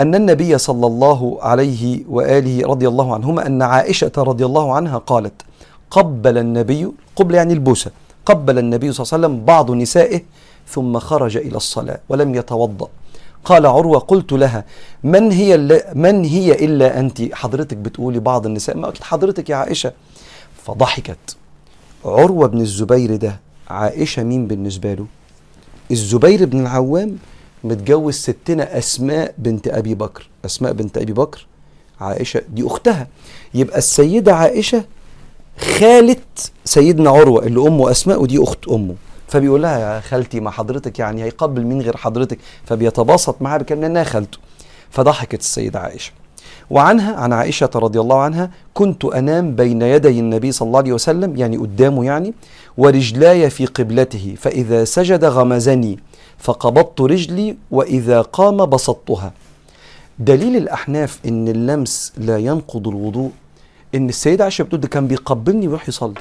أن النبي صلى الله عليه وآله رضي الله عنهما أن عائشة رضي الله عنها قالت قبل النبي قبل يعني البوسة قبل النبي صلى الله عليه وسلم بعض نسائه ثم خرج إلى الصلاة ولم يتوضأ. قال عروة قلت لها من هي من هي إلا أنت؟ حضرتك بتقولي بعض النساء. ما قلت حضرتك يا عائشة. فضحكت. عروة بن الزبير ده عائشة مين بالنسبة له؟ الزبير بن العوام متجوز ستنا أسماء بنت أبي بكر. أسماء بنت أبي بكر عائشة دي أختها. يبقى السيدة عائشة خالة سيدنا عروة اللي أمه أسماء ودي أخت أمه. فبيقول لها يا خالتي ما حضرتك يعني هيقبل مين غير حضرتك. فبيتباسط معها بكأنها خالته. فضحكت السيدة عائشة. وعنها عن عائشة رضي الله عنها كنت أنام بين يدي النبي صلى الله عليه وسلم يعني قدامه يعني ورجلاي في قبلته فإذا سجد غمزني. فقبضت رجلي وإذا قام بسطتها. دليل الأحناف إن اللمس لا ينقض الوضوء إن السيدة عائشة بتقول ده كان بيقبلني ويروح يصلي.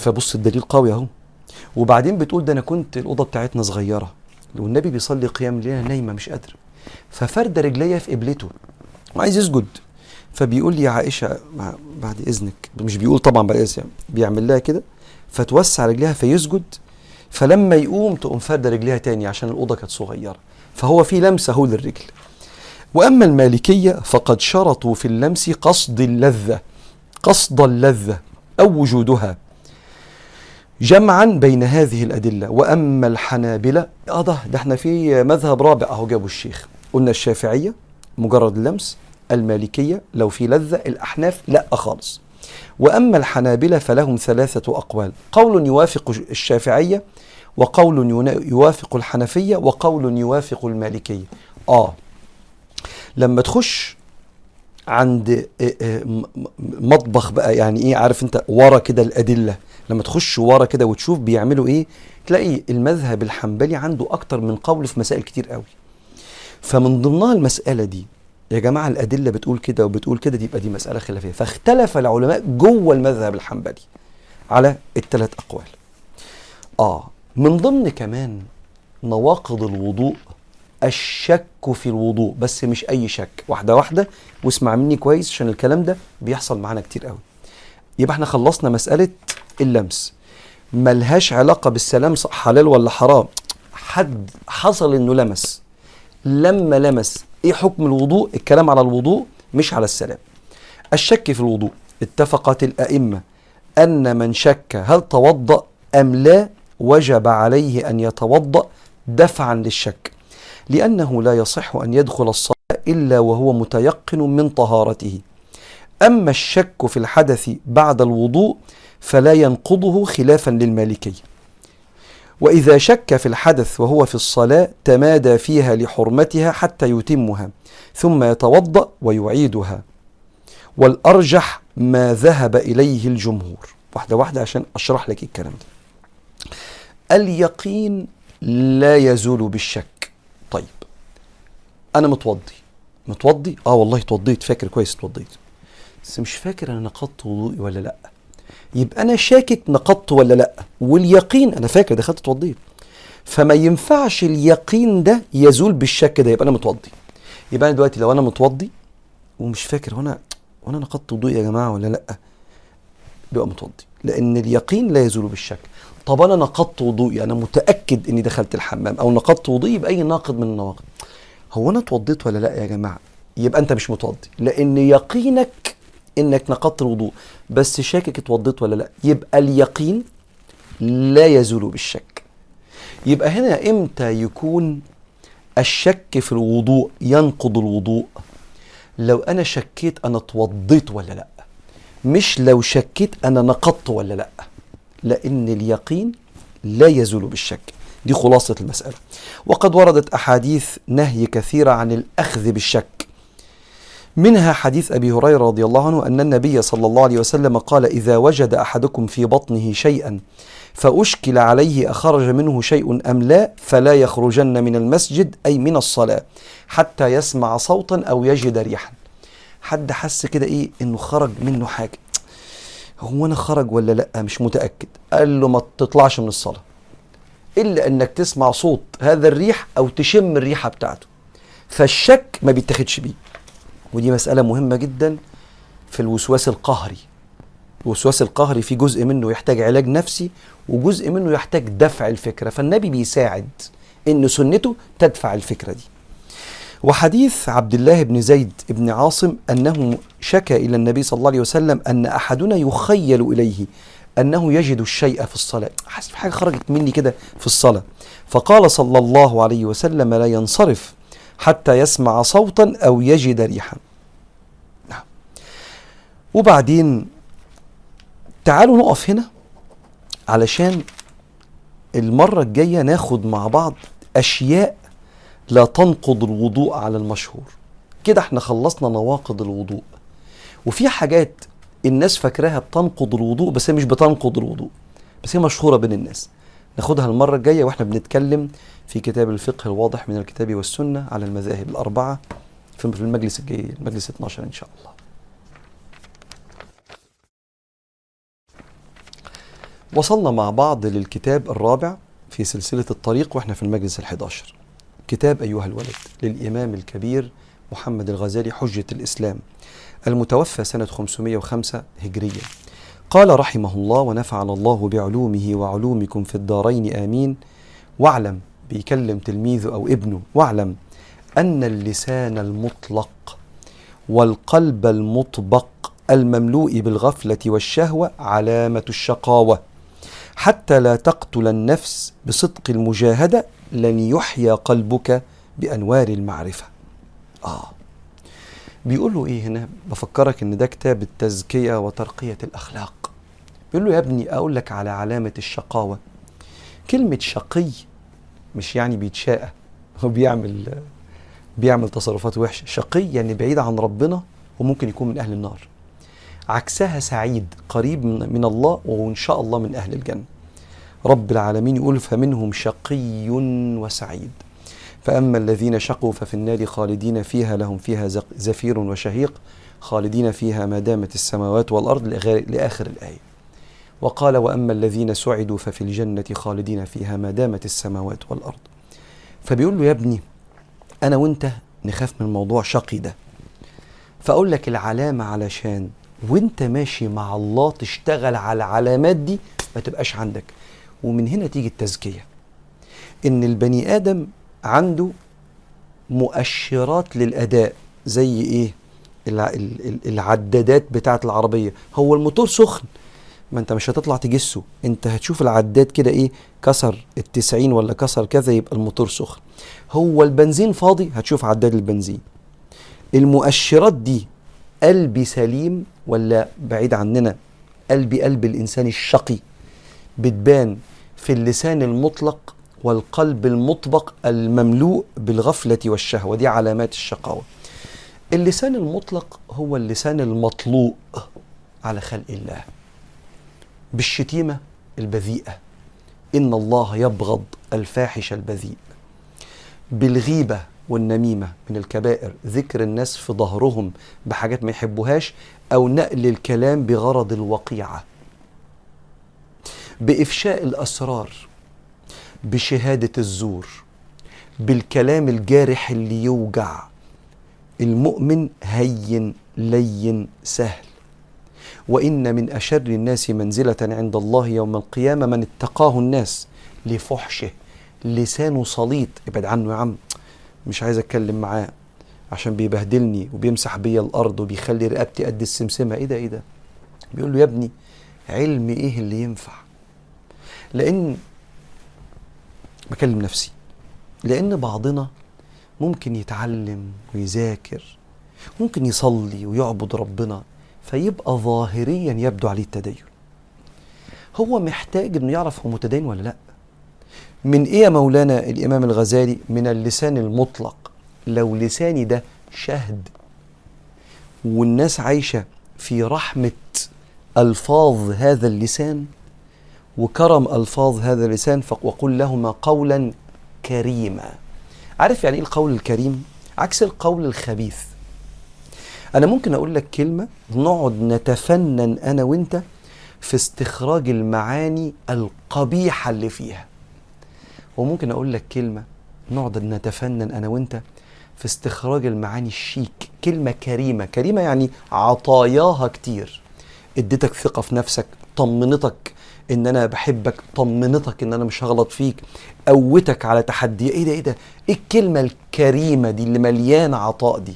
فبص الدليل قوي أهو. وبعدين بتقول ده أنا كنت الأوضة بتاعتنا صغيرة والنبي بيصلي قيام الليل نايمة مش قادرة ففرد رجليا في قبلته وعايز يسجد. فبيقول لي يا عائشة بعد إذنك مش بيقول طبعا بعد إذنك يعني بيعمل لها كده فتوسع رجليها فيسجد. فلما يقوم تقوم فرد رجليها تاني عشان الأوضة كانت صغيرة. فهو في لمسة هو للرجل. وأما المالكية فقد شرطوا في اللمس قصد اللذة قصد اللذة أو وجودها جمعا بين هذه الأدلة. وأما الحنابلة آه ده ده إحنا في مذهب رابع أهو جابوا الشيخ. قلنا الشافعية مجرد اللمس المالكية لو في لذة الأحناف لا خالص. وأما الحنابلة فلهم ثلاثة أقوال. قول يوافق الشافعية وقول يوافق الحنفية وقول يوافق المالكية. آه. لما تخش عند آه، آه، مطبخ بقى يعني إيه عارف أنت ورا كده الأدلة. لما تخش ورا كده وتشوف بيعملوا إيه تلاقي المذهب الحنبلي عنده أكتر من قول في مسائل كتير قوي. فمن ضمنها المسألة دي يا جماعة الأدلة بتقول كده وبتقول كده دي يبقى دي مسألة خلافية. فاختلف العلماء جوه المذهب الحنبلي على الثلاث أقوال. آه من ضمن كمان نواقض الوضوء الشك في الوضوء بس مش أي شك واحدة واحدة واسمع مني كويس عشان الكلام ده بيحصل معانا كتير قوي. يبقى إحنا خلصنا مسألة اللمس. ملهاش علاقة بالسلام حلال ولا حرام. حد حصل إنه لمس. لما لمس إيه حكم الوضوء؟ الكلام على الوضوء مش على السلام. الشك في الوضوء. اتفقت الأئمة أن من شك هل توضأ أم لا وجب عليه أن يتوضأ دفعا للشك. لأنه لا يصح أن يدخل الصلاة إلا وهو متيقن من طهارته. أما الشك في الحدث بعد الوضوء فلا ينقضه خلافا للمالكيه وإذا شك في الحدث وهو في الصلاة تمادى فيها لحرمتها حتى يتمها ثم يتوضأ ويعيدها. والأرجح ما ذهب إليه الجمهور. واحدة واحدة عشان أشرح لك الكلام ده. اليقين لا يزول بالشك. طيب أنا متوضي. متوضي؟ آه والله اتوضيت فاكر كويس اتوضيت بس مش فاكر أنا نقضت وضوئي ولا لأ. يبقى أنا شاكك نقضت ولا لأ؟ واليقين أنا فاكر دخلت اتوضيت فما ينفعش اليقين ده يزول بالشك ده يبقى أنا متوضي. يبقى أنا دلوقتي لو أنا متوضي ومش فاكر وأنا وأنا نقضت وضوئي يا جماعة ولا لأ؟ بيبقى متوضي. لأن اليقين لا يزول بالشك. طب أنا نقضت وضوئي أنا متأكد إني دخلت الحمام أو نقضت وضوئي باي ناقض من النواقض. هو أنا اتوضيت ولا لأ يا جماعة؟ يبقى أنت مش متوضي. لأن يقينك إنك نقضت الوضوء. بس شاكك اتوضيت ولا لأ؟ يبقى اليقين لا يزول بالشك. يبقى هنا إمتى يكون الشك في الوضوء ينقض الوضوء؟ لو أنا شكيت أنا اتوضيت ولا لأ؟ مش لو شكيت أنا نقضت ولا لأ؟ لأن اليقين لا يزول بالشك. دي خلاصة المسألة. وقد وردت أحاديث نهي كثيرة عن الأخذ بالشك. منها حديث أبي هريرة رضي الله عنه أن النبي صلى الله عليه وسلم قال إذا وجد أحدكم في بطنه شيئا فأشكل عليه أخرج منه شيء أم لا فلا يخرجن من المسجد أي من الصلاة حتى يسمع صوتا أو يجد ريحا. حد حس كده إيه؟ إنه خرج منه حاجة. هو أنا خرج ولا لأ؟ مش متأكد. قال له ما تطلعش من الصلاة. إلا إنك تسمع صوت هذا الريح أو تشم الريحة بتاعته. فالشك ما بيتاخدش بيه. ودي مسألة مهمة جدا في الوسواس القهري. الوسواس القهري في جزء منه يحتاج علاج نفسي وجزء منه يحتاج دفع الفكرة. فالنبي بيساعد إن سنته تدفع الفكرة دي. وحديث عبد الله بن زيد بن عاصم أنه شكى إلى النبي صلى الله عليه وسلم أن أحدنا يخيل إليه أنه يجد الشيء في الصلاة. حاسس في حاجة خرجت مني كده في الصلاة. فقال صلى الله عليه وسلم لا ينصرف حتى يسمع صوتا أو يجد ريحا. وبعدين تعالوا نقف هنا علشان المرة الجاية ناخد مع بعض أشياء لا تنقض الوضوء على المشهور. كده إحنا خلصنا نواقض الوضوء. وفي حاجات الناس فاكراها بتنقض الوضوء بس هي مش بتنقض الوضوء بس هي مشهورة بين الناس. ناخدها المرة الجاية وإحنا بنتكلم في كتاب الفقه الواضح من الكتاب والسنة على المذاهب الأربعة في المجلس الجاي المجلس 12 إن شاء الله. وصلنا مع بعض للكتاب الرابع في سلسلة الطريق وإحنا في المجلس الحداشر. كتاب أيها الولد للإمام الكبير محمد الغزالي حجة الإسلام المتوفى سنة 505 هجرية. قال رحمه الله ونفعنا الله بعلومه وعلومكم في الدارين آمين. واعلم بيكلم تلميذه أو ابنه. واعلم أن اللسان المطلق والقلب المطبق المملوء بالغفلة والشهوة علامة الشقاوة حتى لا تقتل النفس بصدق المجاهدة لن يحيا قلبك بأنوار المعرفة. آه. بيقول له إيه هنا؟ بفكرك إن ده كتاب التزكية وترقية الأخلاق. بيقول له يا ابني أقول لك على علامة الشقاوة. كلمة شقي مش يعني بيتشاقى هو بيعمل بيعمل تصرفات وحشة. شقي يعني بعيد عن ربنا وممكن يكون من أهل النار. عكسها سعيد قريب من الله وإن شاء الله من أهل الجنة. رب العالمين يقول فمنهم شقي وسعيد. فأما الذين شقوا ففي النار خالدين فيها لهم فيها زفير وشهيق خالدين فيها ما دامت السماوات والأرض لآخر الآية. وقال وأما الذين سعدوا ففي الجنة خالدين فيها ما دامت السماوات والأرض. فبيقول له يا ابني أنا وأنت نخاف من موضوع شقي ده. فأقول لك العلامة علشان وانت ماشي مع الله تشتغل على العلامات دي ما تبقاش عندك. ومن هنا تيجي التزكية. إن البني آدم عنده مؤشرات للأداء زي إيه؟ العدادات بتاعة العربية. هو الموتور سخن ما أنت مش هتطلع تجسه. أنت هتشوف العداد كده إيه؟ كسر التسعين ولا كسر كذا يبقى الموتور سخن. هو البنزين فاضي هتشوف عداد البنزين. المؤشرات دي قلبي سليم ولا بعيد عننا. قلبي قلب الإنسان الشقي بتبان في اللسان المطلق والقلب المطبق المملوء بالغفلة والشهوة. دي علامات الشقاوة. اللسان المطلق هو اللسان المطلوء على خلق الله. بالشتيمة البذيئة. إن الله يبغض الفاحش البذيء. بالغيبة والنميمة من الكبائر. ذكر الناس في ظهرهم بحاجات ما يحبوهاش. أو نقل الكلام بغرض الوقيعة بإفشاء الأسرار بشهادة الزور بالكلام الجارح اللي يوجع المؤمن هين لين سهل. وإن من أشر الناس منزلة عند الله يوم القيامة من اتقاه الناس لفحشه لسانه سليط ابعد عنه يا عم مش عايز أتكلم معاه. عشان بيبهدلني وبيمسح بيا الأرض وبيخلي رقبتي قد السمسمة. إيه ده إيه ده؟ بيقول له يا ابني علم إيه اللي ينفع؟ لأن بكلم نفسي لأن بعضنا ممكن يتعلم ويذاكر ممكن يصلي ويعبد ربنا فيبقى ظاهريا يبدو عليه التدين. هو محتاج إنه يعرف هو متدين ولا لأ. من إيه يا مولانا الإمام الغزالي؟ من اللسان المطلق. لو لساني ده شهد والناس عايشة في رحمة ألفاظ هذا اللسان وكرم ألفاظ هذا اللسان وقل لهما قولا كريما. عارف يعني إيه القول الكريم؟ عكس القول الخبيث. أنا ممكن أقول لك كلمة نقعد نتفنن أنا وأنت في استخراج المعاني القبيحة اللي فيها. وممكن أقول لك كلمة نقعد نتفنن أنا وأنت في استخراج المعاني الشيك. كلمة كريمة. كريمة يعني عطاياها كتير. اديتك ثقة في نفسك طمنتك إن أنا بحبك طمنتك إن أنا مش هغلط فيك قوتك على تحدي. إيه ده إيه ده؟ إيه الكلمة الكريمة دي اللي مليانة عطاء دي؟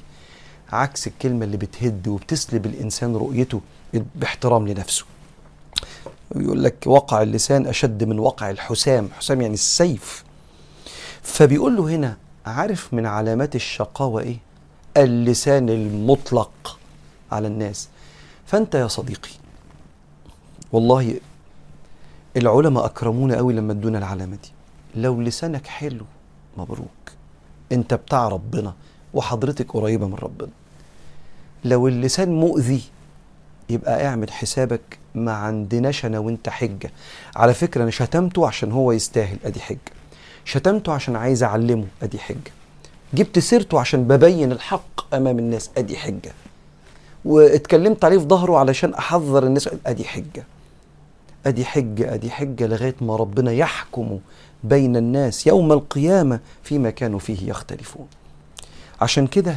عكس الكلمة اللي بتهد وبتسلب الإنسان رؤيته باحترام لنفسه. يقول لك وقع اللسان أشد من وقع الحسام. حسام يعني السيف. فبيقول له هنا عارف من علامات الشقاوة إيه؟ اللسان المطلق على الناس. فأنت يا صديقي والله العلماء أكرمونا قوي لما ادونا العلامة دي. لو لسانك حلو مبروك. أنت بتاع ربنا وحضرتك قريبة من ربنا. لو اللسان مؤذي يبقى اعمل حسابك ما عندناش أنا وأنت حجة. على فكرة أنا شتمته عشان هو يستاهل أدي حجة. شتمته عشان عايز أعلمه أدي حجة. جبت سيرته عشان ببين الحق أمام الناس أدي حجة. واتكلمت عليه في ظهره علشان أحذر الناس أدي حجة. أدي حجة أدي حجة لغاية ما ربنا يحكم بين الناس يوم القيامة فيما كانوا فيه يختلفون. عشان كده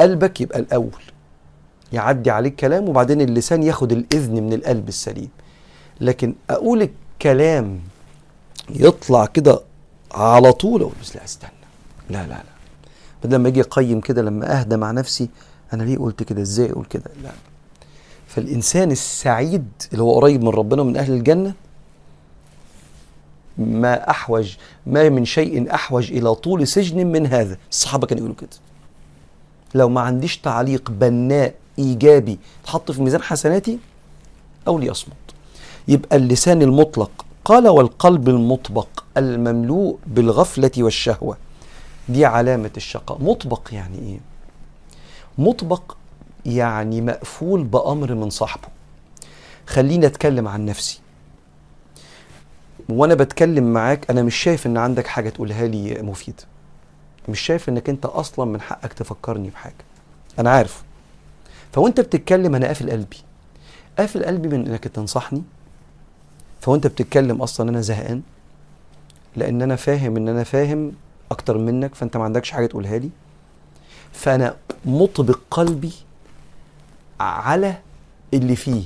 قلبك يبقى الأول. يعدي عليك كلام وبعدين اللسان ياخد الإذن من القلب السليم. لكن أقول الكلام يطلع كده على طول أقول بس لا استنى. لا لا لا. بدل ما أجي اقيم كده لما أهدى مع نفسي أنا ليه قلت كده؟ إزاي أقول كده؟ لا. فالإنسان السعيد اللي هو قريب من ربنا من أهل الجنة ما أحوج ما من شيء أحوج إلى طول سجن من هذا. الصحابة كانوا يقولوا كده. لو ما عنديش تعليق بناء إيجابي تحط في ميزان حسناتي أو ليصمت يبقى اللسان المطلق قال والقلب المطبق المملوء بالغفلة والشهوة. دي علامة الشقاء. مطبق يعني إيه؟ مطبق يعني مقفول بأمر من صاحبه. خليني أتكلم عن نفسي. وأنا بتكلم معاك أنا مش شايف إن عندك حاجة تقولها لي مفيده مش شايف إنك أنت أصلا من حقك تفكرني بحاجة. أنا عارف. فوأنت بتتكلم أنا قافل قلبي. قافل قلبي من إنك تنصحني فوانت بتتكلم أصلا أنا زهقان؟ لأن أنا فاهم إن أنا فاهم أكتر منك فانت ما عندكش حاجة تقولها لي. فأنا مطبق قلبي على اللي فيه.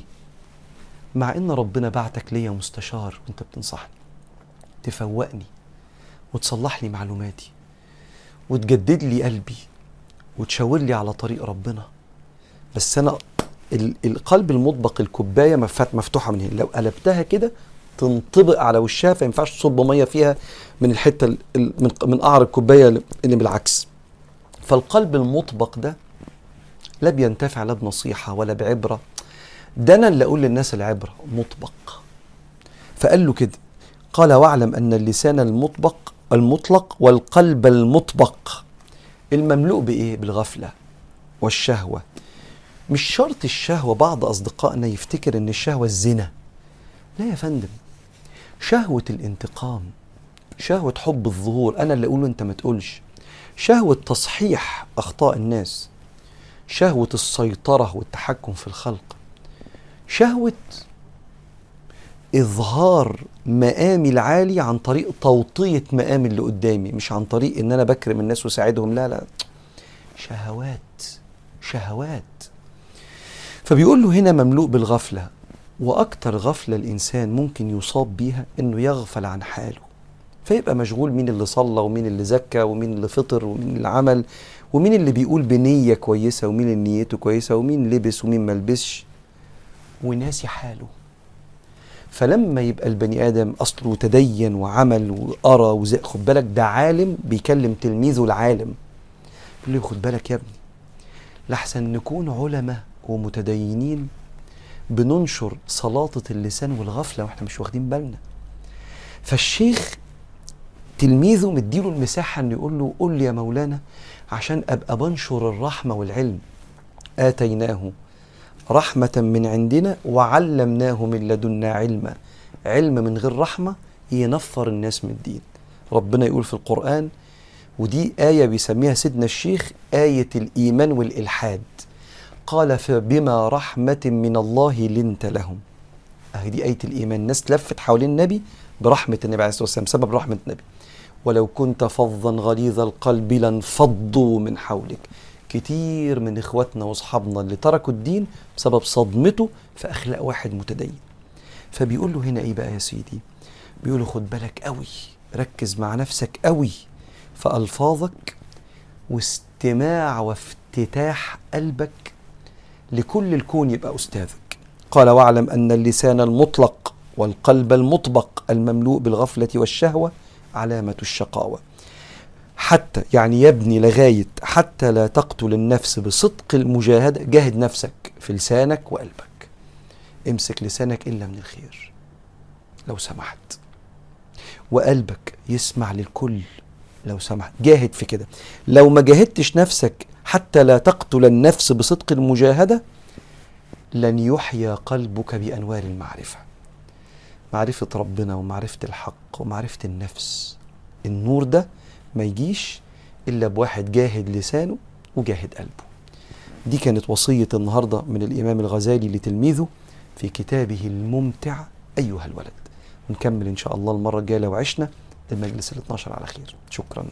مع إن ربنا بعتك ليا مستشار وأنت بتنصحني تفوقني وتصلح لي معلوماتي وتجدد لي قلبي وتشاور لي على طريق ربنا. بس أنا القلب المطبق الكوباية مفتوحة من هنا. لو قلبتها كده تنطبق على وشها فما ينفعش تصب مية فيها من الحتة من من قعر الكوباية اللي بالعكس. فالقلب المطبق ده لا بينتفع لا بنصيحة ولا بعبرة. ده أنا اللي أقول للناس العبرة مطبق. فقال له كده قال واعلم أن اللسان المطبق المطلق والقلب المطبق. المملوء بإيه؟ بالغفلة والشهوة. مش شرط الشهوة بعض أصدقائنا يفتكر إن الشهوة الزنا. لا يا فندم. شهوة الانتقام شهوة حب الظهور أنا اللي أقوله أنت ما تقولش. شهوة تصحيح أخطاء الناس شهوة السيطرة والتحكم في الخلق. شهوة إظهار مقامي العالي عن طريق توطية مقامي اللي قدامي مش عن طريق إن أنا بكرم الناس وساعدهم لا لا. شهوات شهوات. فبيقول له هنا مملوء بالغفلة وأكتر غفلة الإنسان ممكن يصاب بيها إنه يغفل عن حاله. فيبقى مشغول مين اللي صلى ومين اللي زكى ومين اللي فطر ومين اللي عمل ومين اللي بيقول بنية كويسة ومين اللي نيته كويسة ومين لبس ومين ما لبسش وناسي حاله. فلما يبقى البني آدم أصله تدين وعمل وقرأ وزي خد بالك ده عالم بيكلم تلميذه العالم. يقول له خد بالك يا ابني لحسن نكون علماء ومتدينين بننشر سلاطة اللسان والغفلة وإحنا مش واخدين بالنا. فالشيخ تلميذه مديله المساحة إنه يقول له قول لي يا مولانا عشان أبقى بنشر الرحمة والعلم آتيناه رحمة من عندنا وعلمناه من لدنا علما. علم من غير رحمة ينفر الناس من الدين. ربنا يقول في القرآن ودي آية بيسميها سيدنا الشيخ آية الإيمان والإلحاد. قال فبما رحمة من الله لنت لهم. أهي دي آية الإيمان. الناس لفت حوالين النبي برحمة النبي عليه الصلاة والسلام سبب رحمة النبي. ولو كنت فظا غليظ القلب لانفضوا من حولك. كتير من إخواتنا وأصحابنا اللي تركوا الدين بسبب صدمته في أخلاق واحد متدين. فبيقول له هنا إيه بقى يا سيدي؟ بيقول له خد بالك قوي ركز مع نفسك قوي في ألفاظك واستماع وافتتاح قلبك لكل الكون يبقى أستاذك. قال واعلم أن اللسان المطلق والقلب المطبق المملوء بالغفلة والشهوة علامة الشقاوة. حتى يعني يبني لغاية حتى لا تقتل النفس بصدق المجاهده جاهد نفسك في لسانك وقلبك. امسك لسانك إلا من الخير لو سمحت. وقلبك يسمع للكل لو سمحت. جاهد في كده. لو ما جاهدتش نفسك حتى لا تقتل النفس بصدق المجاهدة لن يحيا قلبك بأنوار المعرفة. معرفة ربنا ومعرفة الحق ومعرفة النفس. النور ده ما يجيش إلا بواحد جاهد لسانه وجاهد قلبه. دي كانت وصية النهارده من الإمام الغزالي لتلميذه في كتابه الممتع أيها الولد. ونكمل إن شاء الله المرة الجاية لو عشنا المجلس ال 12 على خير. شكرا.